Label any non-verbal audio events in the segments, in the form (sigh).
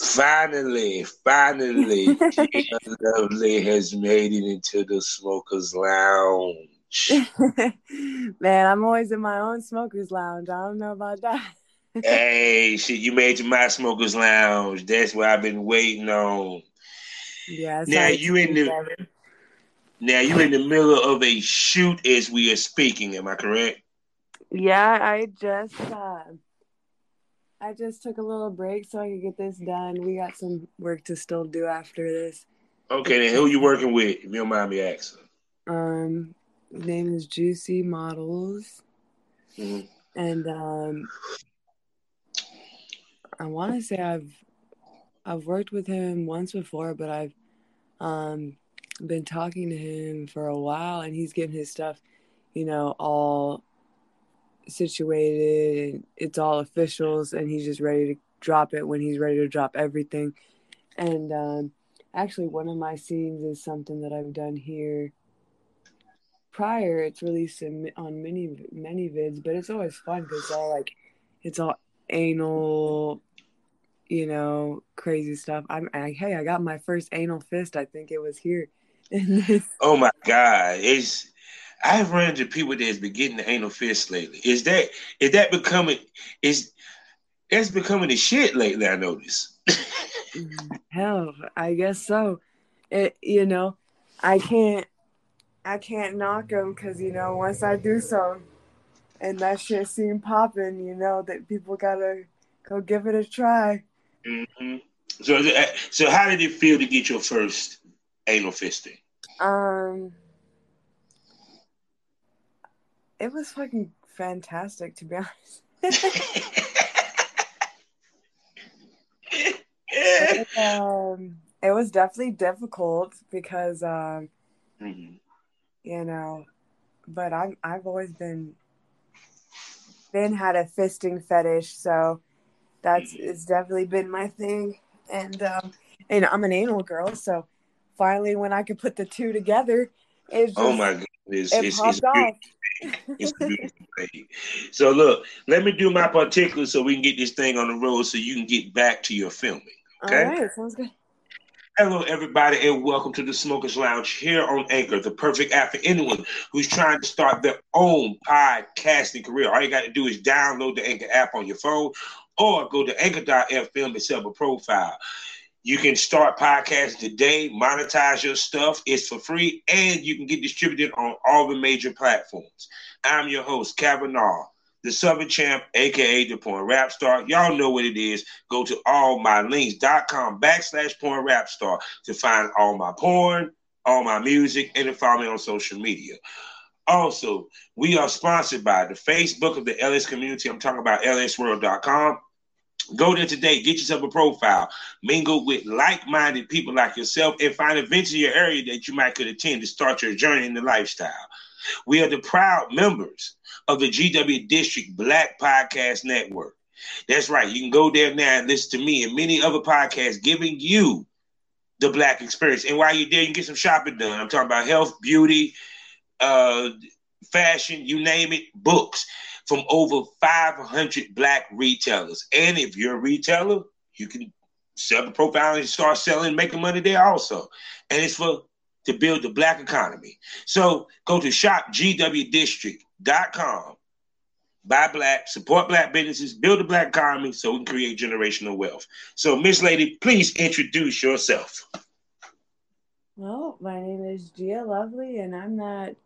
Finally, finally, (laughs) Lovely has made it into the smokers lounge. (laughs) Man, I'm always in my own smokers lounge. I don't know about that. hey, shit, you made it to my smokers lounge. That's what I've been waiting on. Yeah. Now you in the now you in the middle of a shoot as we are speaking. Am I correct? Yeah, I just uh, I just took a little break so I could get this done. We got some work to still do after this. Okay, then who you working with? If you don't mind me asking. Um, his name is Juicy Models, Mhm. and um, I want to say I've I've worked with him once before, but I've um been talking to him for a while, and he's getting his stuff, you know, all situated and it's all officials and he's just ready to drop it when he's ready to drop everything. And um actually one of my scenes is something that i've done here prior. It's released in, on many many vids but it's always fun because it's all like it's all anal you know crazy stuff. I'm I, hey i got my first anal fist. I think it was here in this Oh my God, it's I've run into people that's been getting the anal fist lately. Is that is that becoming is that's becoming a shit lately? I notice. (laughs) Hell, I guess so. It, you know, I can't, I can't knock them because you know once I do so, and that shit seem popping, you know that people gotta go give it a try. hmm So so how did it feel to get your first anal fisting? Um, it was fucking fantastic to be honest. (laughs) um, it was definitely difficult because um, Mhm. you know, but I'm I've always been been had a fisting fetish, so that's it's definitely been my thing. And um and I'm an anal girl, so finally when I could put the two together, it's just Oh my goodness, it it's, it's, beautiful. it's beautiful thing. So look, let me do my particulars so we can get this thing on the road so you can get back to your filming. Okay. All right, sounds good. Hello, everybody, and welcome to the Smokers Lounge here on Anchor, the perfect app for anyone who's trying to start their own podcasting career. All you got to do is download the Anchor app on your phone or go to anchor.fm and set up a profile. You can start podcasting today, monetize your stuff. It's for free, and you can get distributed on all the major platforms. I'm your host, Kavanaugh, the Southern Champ, aka the Porn Rap Star. Y'all know what it is. Go to allmylinks.com backslash porn rap star to find all my porn, all my music, and to follow me on social media. Also, we are sponsored by the Facebook of the LS community. I'm talking about lsworld.com. Go there today, get yourself a profile, mingle with like-minded people like yourself, and find events in your area that you might could attend to start your journey in the lifestyle. We are the proud members of the GW District Black Podcast Network. That's right. You can go there now and listen to me and many other podcasts giving you the black experience. And while you're there, you can get some shopping done. I'm talking about health, beauty, uh, fashion, you name it, books from over 500 black retailers. And if you're a retailer, you can up a profile and start selling, making money there also. And it's for to build the black economy. So go to shopgwdistrict.com. Buy black, support black businesses, build a black economy so we can create generational wealth. So, Miss Lady, please introduce yourself. Well, my name is Gia Lovely, and I'm not,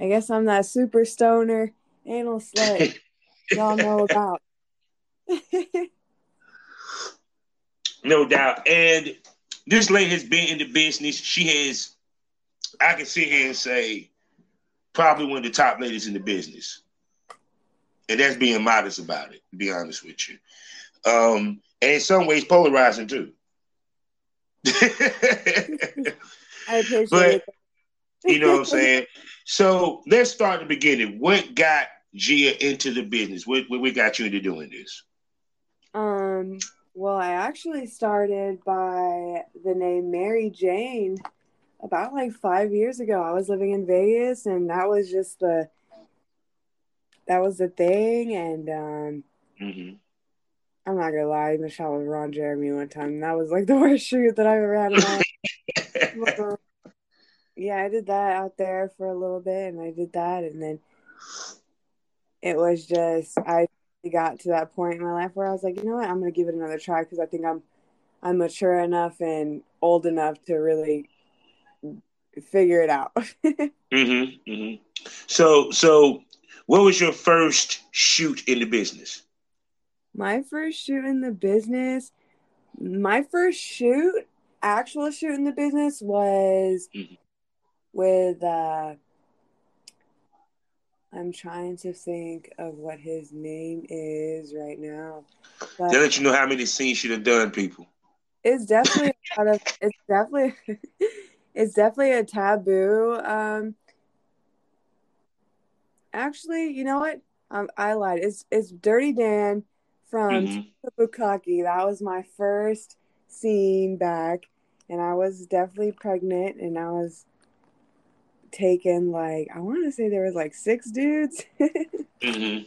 I guess I'm not super stoner anal slut (laughs) y'all know about. (laughs) No doubt. And this lady has been in the business. She has, I can sit here and say, probably one of the top ladies in the business. And that's being modest about it, to be honest with you. Um, and in some ways, polarizing too. (laughs) I appreciate But- it. you know what I'm saying? So let's start at the beginning. What got Gia into the business? What, what, what got you into doing this? Um, well, I actually started by the name Mary Jane about like five years ago. I was living in Vegas, and that was just the that was the thing. And um, hmm I'm not gonna lie, I shot with Ron Jeremy one time. And that was like (laughs) the worst shoot that I've ever had in my life. (laughs) yeah, I did that out there for a little bit, and I did that, and then it was just I got to that point in my life where I was like, you know what, I'm gonna give it another try because I think I'm I'm mature enough and old enough to really figure it out. (laughs) mm-hmm, mm-hmm. So, so what was your first shoot in the business? My first shoot in the business, my first shoot, actual shoot in the business was mm-hmm. with uh I'm trying to think of what his name is right now. But they let you know how many scenes you have done, people. It's definitely a lot of, (laughs) it's definitely (laughs) it's definitely a taboo. Um actually, you know what? Um, I lied. It's it's Dirty Dan from mm-hmm. Bukkake. That was my first scene back, and I was definitely pregnant, and I was taken like I want to say there was like six dudes. (laughs) mm-hmm.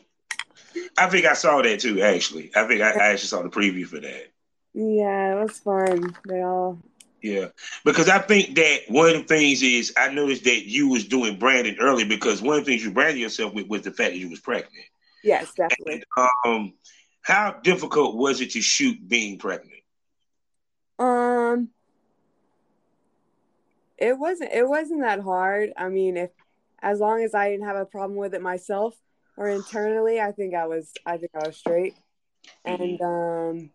I think I saw that too. Actually, I think I, I actually saw the preview for that. Yeah, it was fun. They all. Yeah, because I think that one of the things is I noticed that you was doing branding early because one of the things you branded yourself with was the fact that you was pregnant. Yes, definitely. And, um, how difficult was it to shoot being pregnant? Um, it wasn't it wasn't that hard. I mean, if as long as I didn't have a problem with it myself or internally, I think I was I think I was straight. And um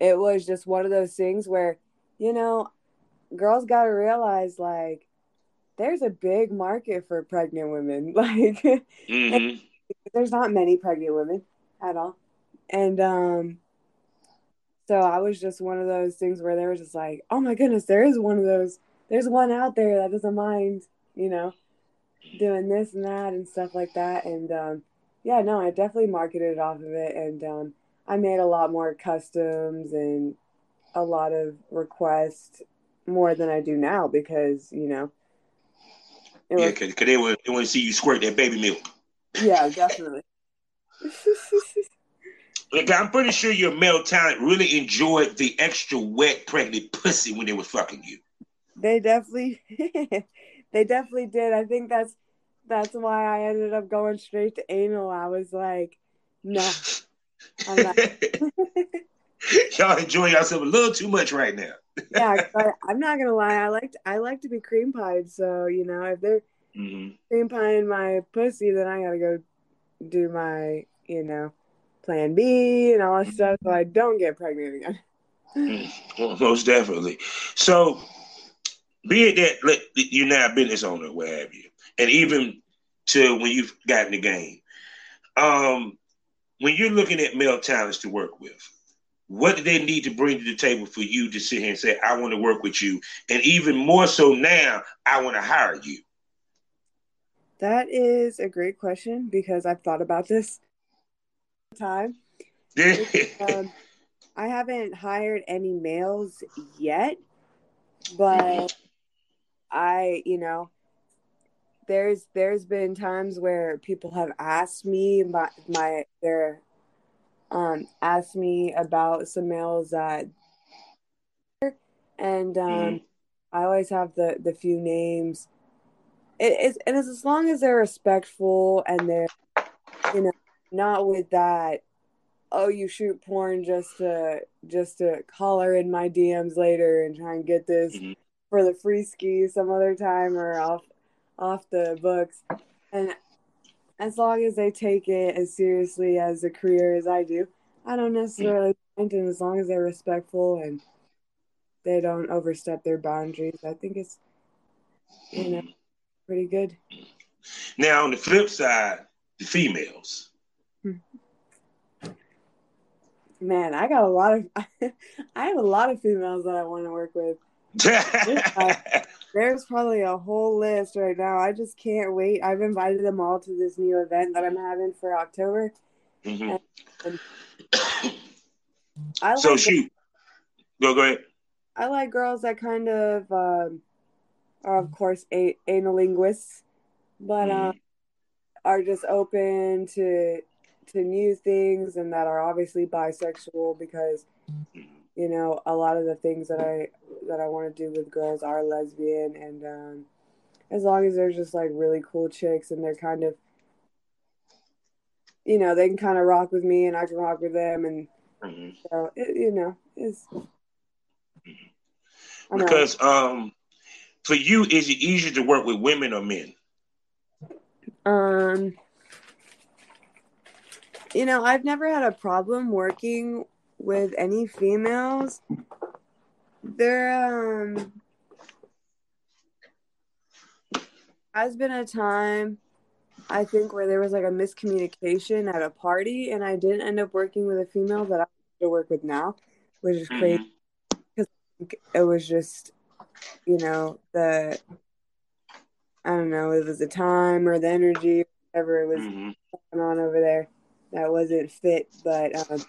it was just one of those things where, you know, girls got to realize like there's a big market for pregnant women. (laughs) Like mm-hmm. there's not many pregnant women at all. And um so I was just one of those things where they were just like, oh my goodness, there is one of those. There's one out there that doesn't mind, you know, doing this and that and stuff like that. And um, yeah, no, I definitely marketed off of it. And um, I made a lot more customs and a lot of requests more than I do now because, you know. Was, yeah, because they want, they want to see you squirt that baby milk. Yeah, definitely. (laughs) Like I'm pretty sure your male talent really enjoyed the extra wet pregnant pussy when they were fucking you. They definitely, (laughs) they definitely did. I think that's that's why I ended up going straight to anal. I was like, no, I'm not. (laughs) Y'all enjoying yourself a little too much right now. (laughs) yeah, I'm not gonna lie. I like to, I like to be cream pied. So you know, if they're mm-hmm. cream pieing my pussy, then I gotta go do my you know plan B and all that stuff so I don't get pregnant again. (laughs) Mm, most definitely. So, be it that you're now a business owner, what have you, and even to when you've gotten the game, um, when you're looking at male talents to work with, what do they need to bring to the table for you to sit here and say, I want to work with you? And even more so now, I want to hire you. That is a great question because I've thought about this time. (laughs) um, I haven't hired any males yet, but I, you know, there's there's been times where people have asked me my my their um asked me about some males that and um mm. I always have the the few names. It's and it's as long as they're respectful and they're not with that oh you shoot porn just to just to collar in my DMs later and try and get this mm-hmm. for the free ski some other time or off off the books. And as long as they take it as seriously as a career as I do I don't necessarily mind and as long as they're respectful and they don't overstep their boundaries I think it's you know pretty good. Now on the flip side the females Man, I got a lot of (laughs) I have a lot of females that I want to work with. (laughs) There's probably a whole list right now. I just can't wait. I've invited them all to this new event that I'm having for October. Mm-hmm. And, and I like so shoot. Go go ahead. I like girls that kind of um, are of course a- anal linguists, but mm-hmm. um, are just open to to new things and that are obviously bisexual because you know a lot of the things that I that I want to do with girls are lesbian and um, as long as they're just like really cool chicks and they're kind of you know they can kind of rock with me and I can rock with them and Mhm. so it, you know it's know. Because um, for you, is it easier to work with women or men? Um, you know, I've never had a problem working with any females. There um has been a time I think where there was like a miscommunication at a party and I didn't end up working with a female that I to work with now, which is crazy. Mhm. It was just, you know, the I don't know, it was the time or the energy, whatever it was Mhm. going on over there that wasn't fit. But um,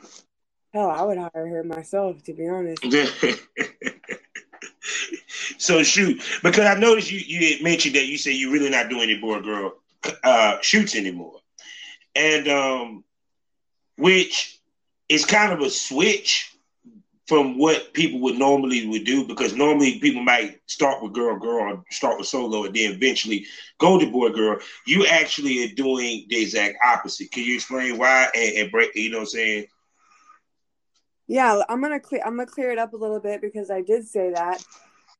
hell, I would hire her myself, to be honest. (laughs) so shoot, because I noticed you you mentioned that you said you're really not doing any boy girl uh, shoots anymore, and um, which is kind of a switch from what people would normally would do because normally people might start with girl girl start with solo and then eventually go to boy girl. You actually are doing the exact opposite. Can you explain why and, and break? You know what I'm saying? Yeah, I'm gonna clear. I'm gonna clear it up a little bit because I did say that,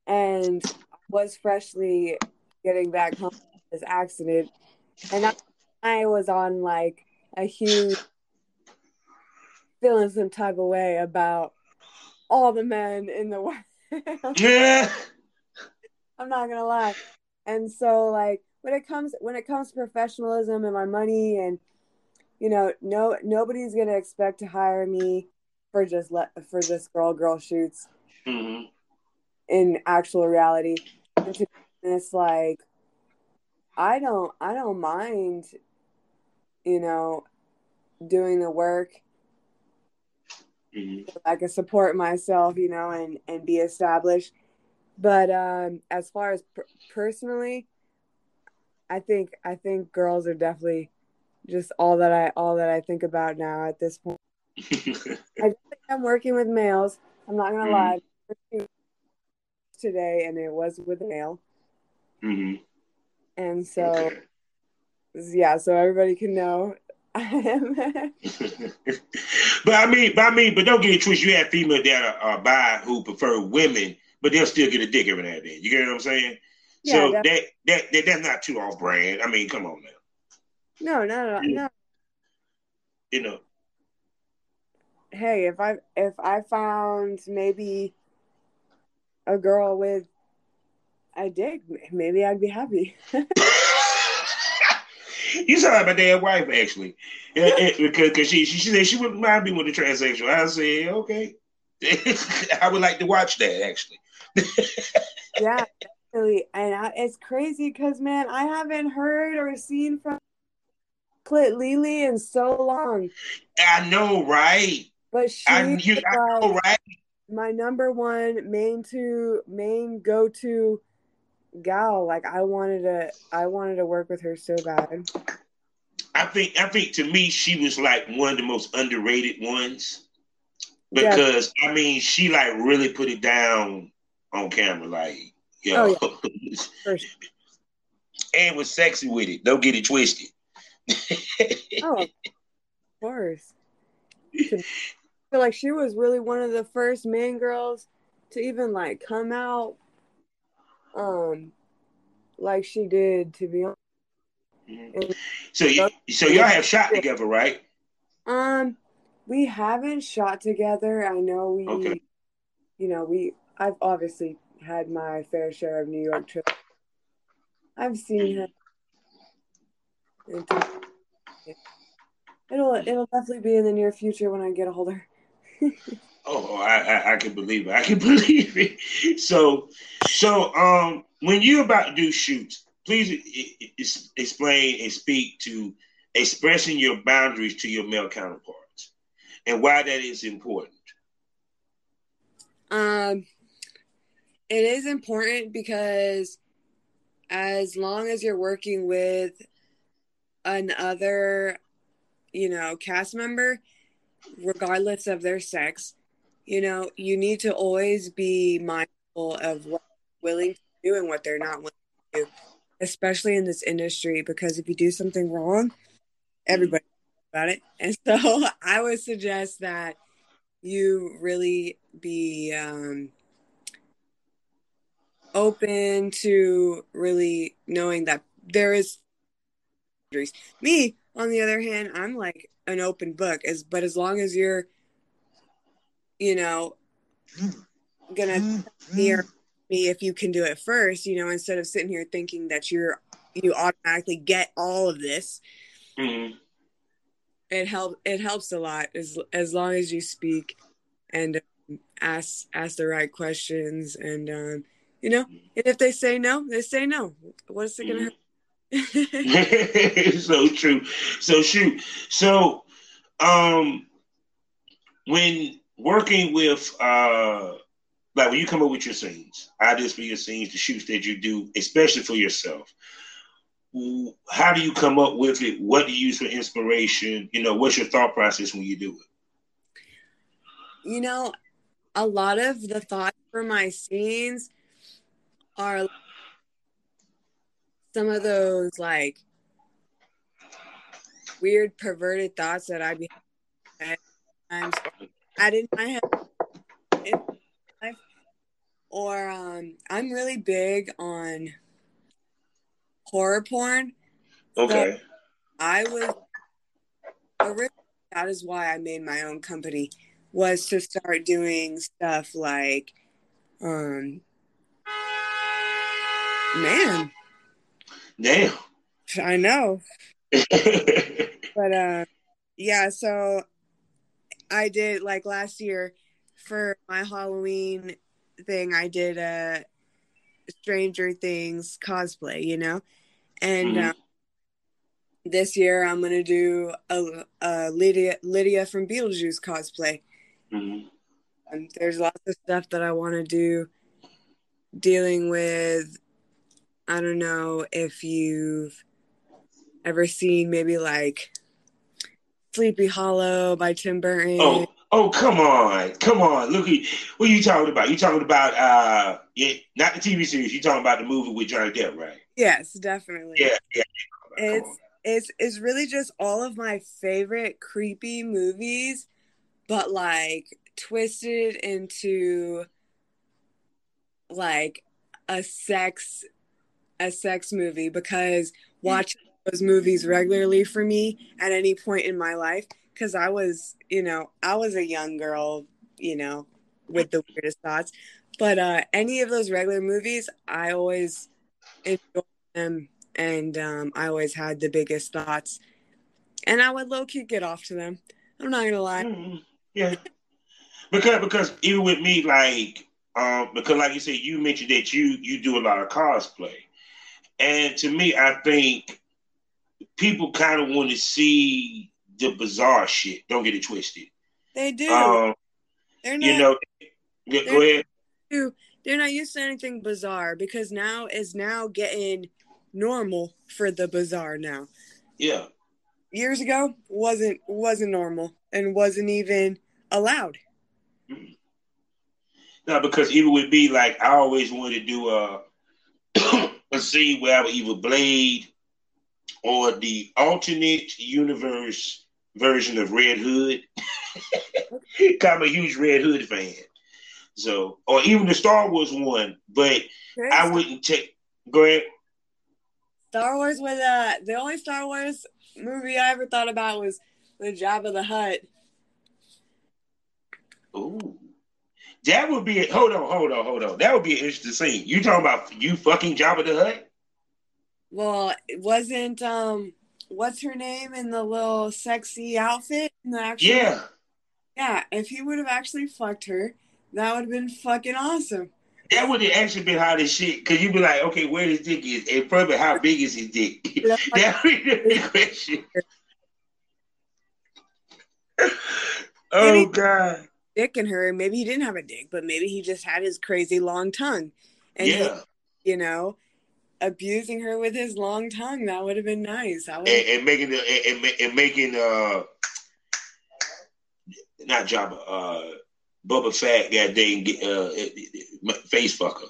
and was freshly getting back home from this accident, and I, I was on like a huge feeling some type of way about all the men in the (laughs) world. Yeah. I'm not gonna lie. And so like when it comes when it comes to professionalism and my money and you know, no nobody's gonna expect to hire me for just let for just girl girl shoots hmm in actual reality. And to be like I don't I don't mind, you know, doing the work. Hmm I can support myself, you know, and and be established. But um, as far as per- personally, I think I think girls are definitely just all that I all that I think about now at this point. (laughs) I'm working with males. I'm not gonna Mhm. lie. Today, and it was with a male, Mm-hmm. and so Okay. yeah, so everybody can know. I (laughs) am. but I mean, but I mean, but don't get it twisted. You have females that are, are bi who prefer women, but they'll still get a dick every now and then. You get what I'm saying? Yeah, so that- that, that that that's not too off brand. I mean, come on now. no, no, no, no. You know. hey, if I if I found maybe a girl with a dick, maybe I'd be happy. (laughs) you sound like my damn wife, actually, because she, she said she wouldn't mind being with a transsexual. I said, okay, (laughs) I would like to watch that actually. (laughs) yeah, definitely. And I, it's crazy because man, I haven't heard or seen from Clit Lily in so long. I know, right? But she I you, I know, right? my number one main to main go to gal. Like I wanted to I wanted to work with her so bad. I think I think to me she was like one of the most underrated ones Yeah. because I mean she like really put it down on camera, like yo, Oh, (laughs) For sure. and was sexy with it. Don't get it twisted. (laughs) Oh, of course. I feel like she was really one of the first main girls to even like come out, um, like she did. To be honest, Mhm. so you, so y'all have shot together, right? um, we haven't shot together. I know we, Okay. you know, we. I've obviously had my fair share of New York trips. I've seen her. It'll it'll definitely be in the near future when I get a hold of her. (laughs) Oh, I, I I can believe it. I can (laughs) believe it. So so um when you're about to do shoots, please explain and speak to expressing your boundaries to your male counterparts and why that is important. Um, it is important because as long as you're working with another you know, cast member, regardless of their sex, you know, you need to always be mindful of what willing to do and what they're not willing to do, especially in this industry, because if you do something wrong, everybody about it. And so (laughs) I would suggest that you really be um, open to really knowing that there is me on the other hand i'm like an open book as but as long as you're you know gonna hear me if you can do it first you know instead of sitting here thinking that you're you automatically get all of this mm-hmm. it helps it helps a lot as as long as you speak and um, ask ask the right questions and um you know and if they say no they say no what's it gonna mm-hmm. (laughs) so true. So shoot. So um when working with uh like when you come up with your scenes, ideas for your scenes, the shoots that you do, especially for yourself, how do you come up with it? What do you use for inspiration? You know, what's your thought process when you do it? You know, a lot of the thoughts for my scenes are some of those like weird perverted thoughts that I be times I didn't I have or um I'm really big on horror porn. Okay. So I was originally that is why I made my own company was to start doing stuff like um man Damn. I know. (laughs) but uh yeah, so I did like last year for my Halloween thing, I did a Stranger Things cosplay, you know? And mm-hmm. uh, this year I'm going to do a, a, Lydia Lydia from Beetlejuice cosplay. Mm-hmm. And there's lots of stuff that I want to do dealing with I don't know if you've ever seen maybe like Sleepy Hollow by Tim Burton. Oh, oh, come on, come on! Look, what are you talking about? You talking about uh, yeah, not the TV series. You talking about the movie with Johnny Depp, right? Yes, definitely. Yeah, yeah. It's it's it's really just all of my favorite creepy movies, but like twisted into like a sex a sex movie because watching those movies regularly for me at any point in my life because I was, you know, I was a young girl, you know, with the weirdest thoughts. But uh, any of those regular movies, I always enjoyed them, and um, I always had the biggest thoughts, and I would low key get off to them. I'm not gonna lie. Mm-hmm. Yeah, because because even with me, like, um, because like you said, you mentioned that you you do a lot of cosplay. And to me, I think people kind of want to see the bizarre shit. Don't get it twisted. They do. Um, they're not, you know, go ahead. They're not used to anything bizarre because now is now getting normal for the bizarre now. Yeah. Years ago wasn't wasn't normal and wasn't even allowed. Mm-hmm. No, because even with me, like I always wanted to do a (coughs) a scene where I would either Blade or the alternate universe version of Red Hood. (laughs) I'm a huge Red Hood fan. So, or even the Star Wars one, but I wouldn't take. Go ahead. Star Wars was uh the only Star Wars movie I ever thought about was the Jabba the Hutt. Ooh. That would be hold on, hold on, hold on. That would be an interesting scene. You talking about you fucking Jabba the Hutt? Well, it wasn't um what's her name in the little sexy outfit in the actual Yeah. Yeah, if he would have actually fucked her, that would have been fucking awesome. That would have actually been hot as shit. Cause you'd be like, okay, where his dick is, and probably how big is his dick? (laughs) that would be the question. (laughs) oh god dick in her. Maybe he didn't have a dick, but maybe he just had his crazy long tongue. And yeah. He, you know, abusing her with his long tongue. That would have been nice. And, and making the and, and making uh not Jabba uh Boba Fett got dang uh face fucker.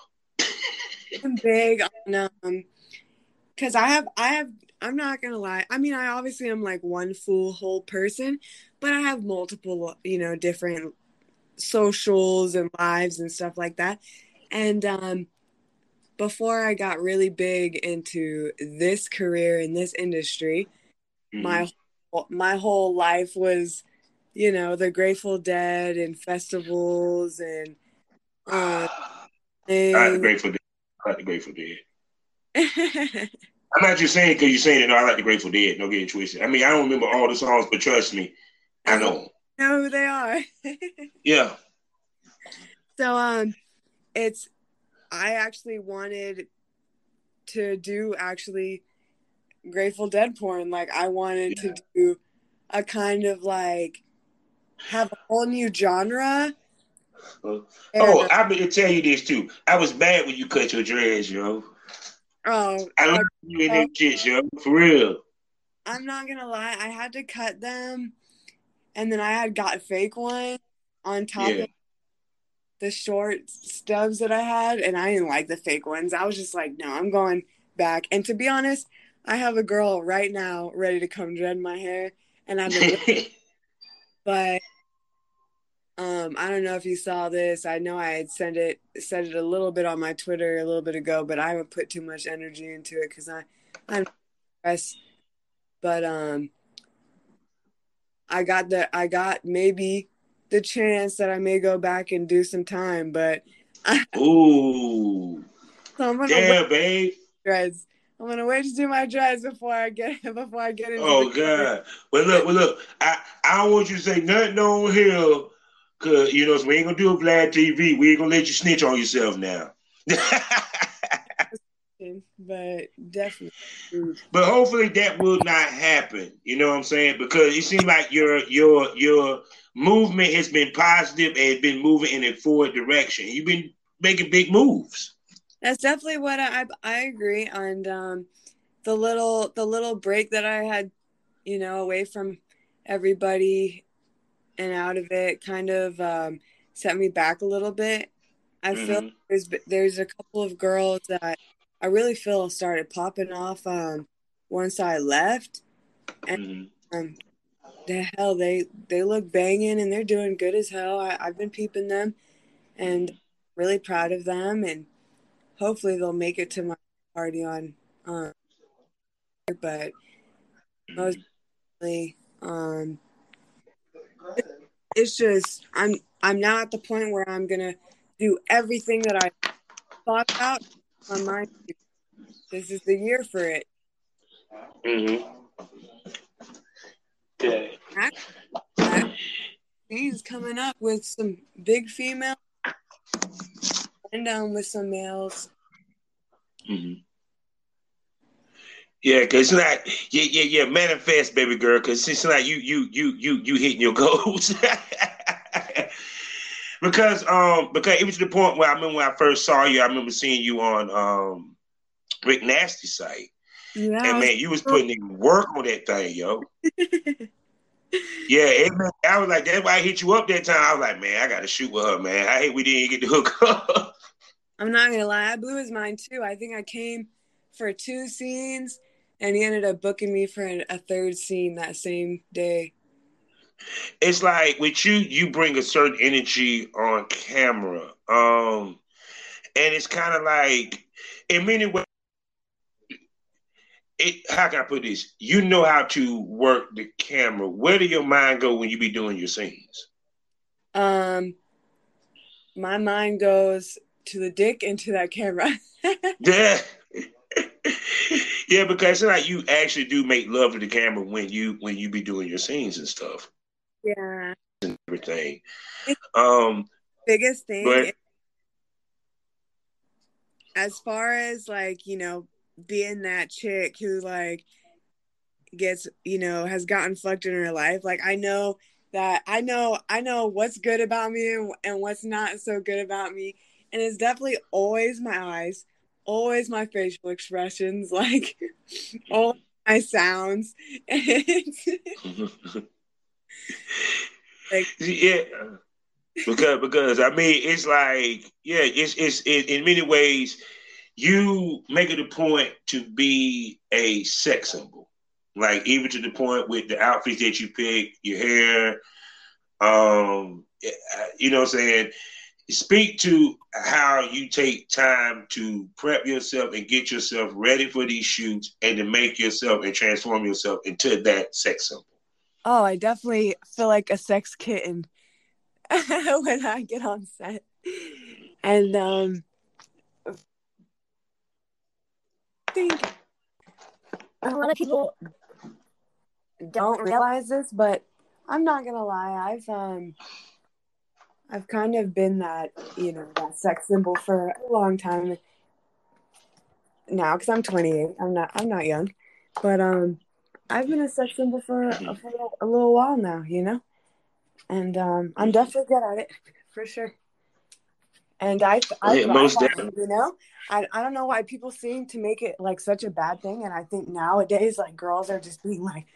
I'm big on um because I have I have I'm not gonna lie. I mean, I obviously am like one full whole person, but I have multiple, you know, different socials and lives and stuff like that. And um, before I got really big into this career in this industry, mm-hmm. my my whole life was, you know, the Grateful Dead and festivals and. Uh, (sighs) and I like the Grateful Dead. I like the Grateful Dead. I'm not just saying because you're saying it. No, I like the Grateful Dead. No getting twisted. I mean, I don't remember all the songs, but trust me, I know. know who they are. (laughs) yeah. So um, it's I actually wanted to do actually Grateful Dead porn. Like I wanted yeah. to do a kind of like have a whole new genre. Uh, oh, I'm gonna tell you this too. I was mad when you cut your dreads, yo. Oh, I love you in that shit, yo. For real. I'm not gonna lie, I had to cut them, and then I had got fake ones on top yeah. of the short stubs that I had, and I didn't like the fake ones. I was just like, no, I'm going back. And to be honest, I have a girl right now ready to come dread my hair, and I'm. (laughs) but um, I don't know if you saw this. I know I had sent it said it a little bit on my Twitter a little bit ago, but I haven't put too much energy into it because I I'm stressed. But um, I got the I got maybe the chance that I may go back and do some time, but (laughs) ooh, so I'm gonna yeah, babe. Dreads. I'm gonna wait to do my dreads before I get (laughs) before I get into. Oh God! Well, look, well, look. I I don't want you to say nothing on here Cause you know, so we ain't gonna do a Vlad TV. We ain't gonna let you snitch on yourself now. (laughs) but definitely. But hopefully that will not happen. You know what I'm saying? Because it seems like your your your movement has been positive and been moving in a forward direction. You've been making big moves. That's definitely what I I agree. And um, the little the little break that I had, you know, away from everybody and out of it kind of um, set me back a little bit. I mm-hmm. feel there's there's a couple of girls that I really feel started popping off um, once I left, and mm-hmm. um, the hell they they look banging and they're doing good as hell. I, I've been peeping them, and really proud of them, and hopefully they'll make it to my party on. Um, but mostly, um, it's just I'm I'm now at the point where I'm gonna do everything that I thought about. My mind, this is the year for it. Mm-hmm. Okay. He's coming up with some big females and down with some males. Mm-hmm. Yeah, cause it's not. yeah, yeah, yeah, manifest, baby girl, cause it's not you, you, you, you, you hitting your goals. (laughs) because um, because it was to the point where I remember when I first saw you, I remember seeing you on um, Rick Nasty site, yeah, and man, you was putting in work on that thing, yo. (laughs) yeah, man, I was like, that's why I hit you up that time. I was like, man, I got to shoot with her, man. I hate we didn't get the hook (laughs) up. I'm not gonna lie, I blew his mind too. I think I came for two scenes and he ended up booking me for a third scene that same day. It's like with you, you bring a certain energy on camera, um, and it's kind of like, in many ways, it, how can I put this? You know how to work the camera. Where do your mind go when you be doing your scenes? Um, my mind goes to the dick and to that camera. (laughs) yeah. (laughs) yeah, because it's like you actually do make love to the camera when you when you be doing your scenes and stuff. Yeah. And everything. Um biggest thing but, as far as like, you know, being that chick who like gets, you know, has gotten fucked in her life, like I know that I know I know what's good about me and, and what's not so good about me. And it's definitely always my eyes always my facial expressions, (laughs) like all my sounds. (laughs) (laughs) like, yeah. Because because I mean it's like yeah it's it's it, in many ways you make it a point to be a sex symbol like even to the point with the outfits that you pick your hair um you know what I'm saying speak to how you take time to prep yourself and get yourself ready for these shoots and to make yourself and transform yourself into that sex symbol. Oh, I definitely feel like a sex kitten (laughs) when I get on set. And um I think a lot of people don't realize this, but I'm not gonna lie, I've um I've kind of been that, you know, that sex symbol for a long time now because I'm 28. I'm not I'm not young, but um, I've been a sex symbol for, for a little while now, you know, and um, I'm definitely good at it (laughs) for sure. And I, I yeah, most definitely. you know, I, I don't know why people seem to make it like such a bad thing, and I think nowadays like girls are just being like,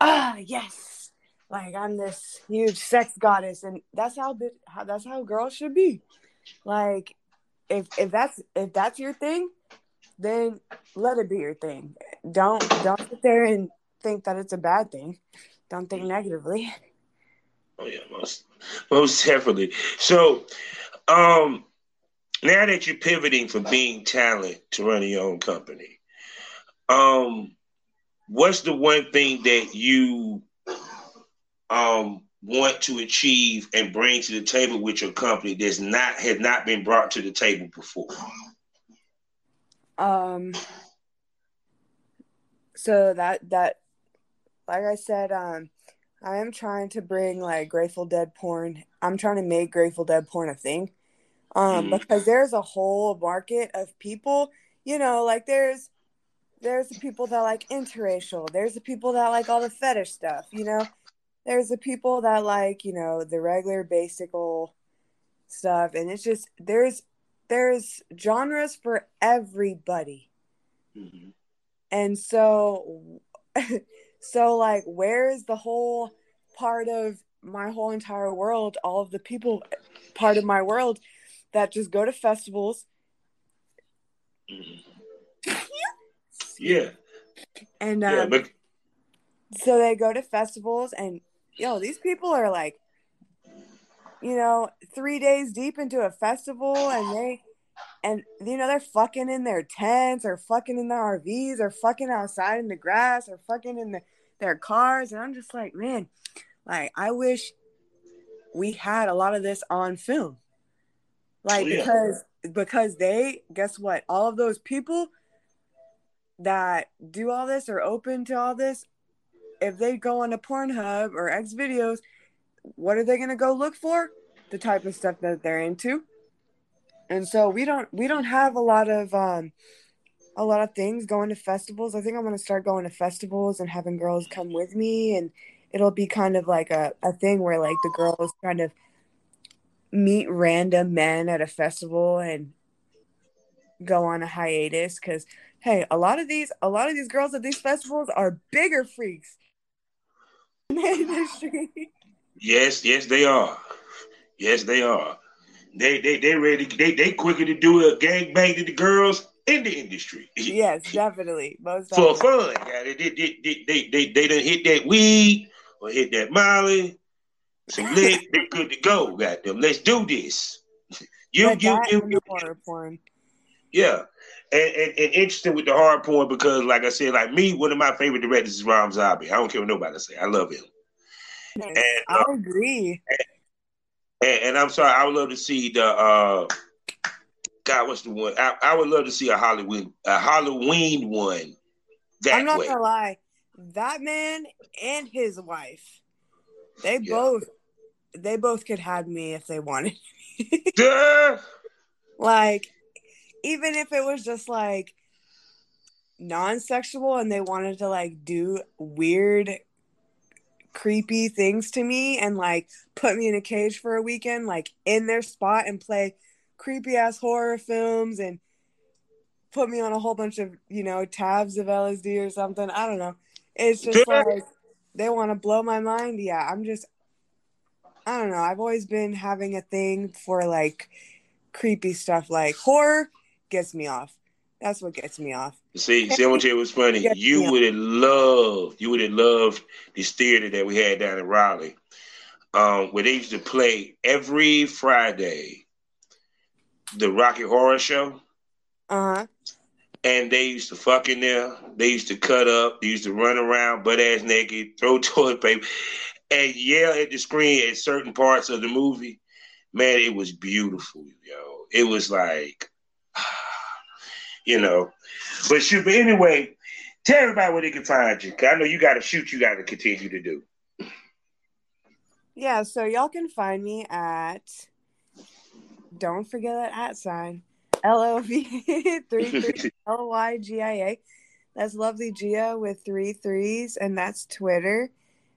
ah, yes, like I'm this huge sex goddess, and that's how, how that's how girls should be. Like, if if that's if that's your thing, then let it be your thing. Don't don't sit there and think that it's a bad thing. Don't think negatively. Oh yeah, most most definitely. So, um, now that you're pivoting from being talent to running your own company, um, what's the one thing that you um, want to achieve and bring to the table with your company that's not has not been brought to the table before? Um. So that that, like I said, um, I am trying to bring like Grateful Dead porn. I'm trying to make Grateful Dead porn a thing, um, mm. because there's a whole market of people. You know, like there's there's the people that like interracial. There's the people that like all the fetish stuff. You know, there's the people that like you know the regular basical stuff and it's just there's there's genres for everybody mm-hmm. and so (laughs) so like where's the whole part of my whole entire world all of the people part of my world that just go to festivals? Yeah. And um, yeah, but- so they go to festivals and yo, these people are like, you know, three days deep into a festival and they, and you know, they're fucking in their tents or fucking in their RVs or fucking outside in the grass or fucking in the, their cars. And I'm just like, man, like, I wish we had a lot of this on film. Like, yeah. because, because they, guess what? All of those people that do all this or open to all this if they go on to Pornhub or X videos, what are they going to go look for? The type of stuff that they're into. And so we don't we don't have a lot of um a lot of things going to festivals. I think I'm going to start going to festivals and having girls come with me and it'll be kind of like a, a thing where like the girls kind of meet random men at a festival and go on a hiatus because hey a lot of these a lot of these girls at these festivals are bigger freaks (laughs) industry. Yes, yes, they are. Yes, they are. They they they ready. They they quicker to do a gang bang to the girls in the industry. (laughs) Yes, definitely. Most for fun. Yeah, they, they, they, they, they, they, they done hit that weed or hit that Molly. Some (laughs) lit, they're good to go. Got them. Let's do this. (laughs) You, you, you, you, horror porn. Yeah. And, and, and, interesting with the hard porn because, like I said, like me, one of my favorite directors is Rob Zombie. I don't care what nobody say. I love him. Yes, and, I uh, agree. And, and, I'm sorry, I would love to see the uh, God, what's the one? I, I would love to see a Halloween a Halloween one. That I'm not way. gonna lie, that man and his wife, they yeah. both they both could have me if they wanted. yeah. (laughs) Like even if it was just like non-sexual and they wanted to like do weird creepy things to me and like put me in a cage for a weekend like in their spot and play creepy ass horror films and put me on a whole bunch of you know tabs of LSD or something. I don't know. It's just like they want to blow my mind. Yeah, I'm just I don't know. I've always been having a thing for like creepy stuff, like horror gets me off. That's what gets me off. See, see, what you was funny. You would have loved, you would have loved this theater that we had down in Raleigh, um, where they used to play every Friday the Rocky Horror Show. Uh huh. And they used to fuck in there. They used to cut up. They used to run around butt ass naked, (laughs) throw toilet paper, and yell at the screen at certain parts of the movie. Man, it was beautiful, yo. It was like, (sighs) you know. But shoot, but anyway, tell everybody where they can find you. Cause I know you got to shoot. You got to continue to do. Yeah, so y'all can find me at. Don't forget that at sign. L O V (laughs) three three (laughs) L Y G I A. That's lovely Gia with three threes, and that's Twitter.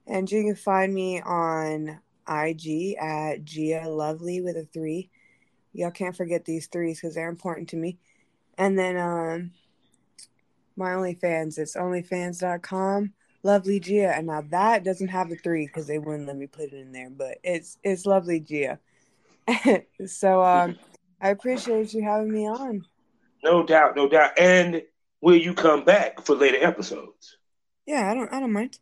And you can find me on IG at Gia Lovely with a three. Y'all can't forget these threes because they're important to me. And then um my OnlyFans, it's onlyfans.com. Lovely Gia. And now that doesn't have a three because they wouldn't let me put it in there, but it's it's lovely Gia. (laughs) so um I appreciate you having me on. No doubt, no doubt. And will you come back for later episodes? Yeah, I don't I don't mind.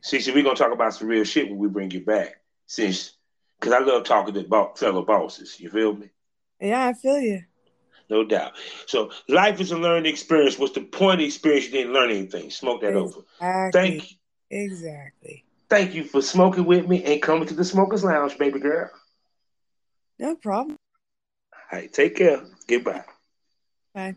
See, see, we're gonna talk about some real shit when we bring you back. Since because I love talking to fellow bosses. You feel me? Yeah, I feel you. No doubt. So life is a learning experience. What's the point of the experience? You didn't learn anything. Smoke that exactly. over. Thank you. Exactly. Thank you for smoking with me and coming to the Smokers Lounge, baby girl. No problem. All right, take care. Goodbye. Bye.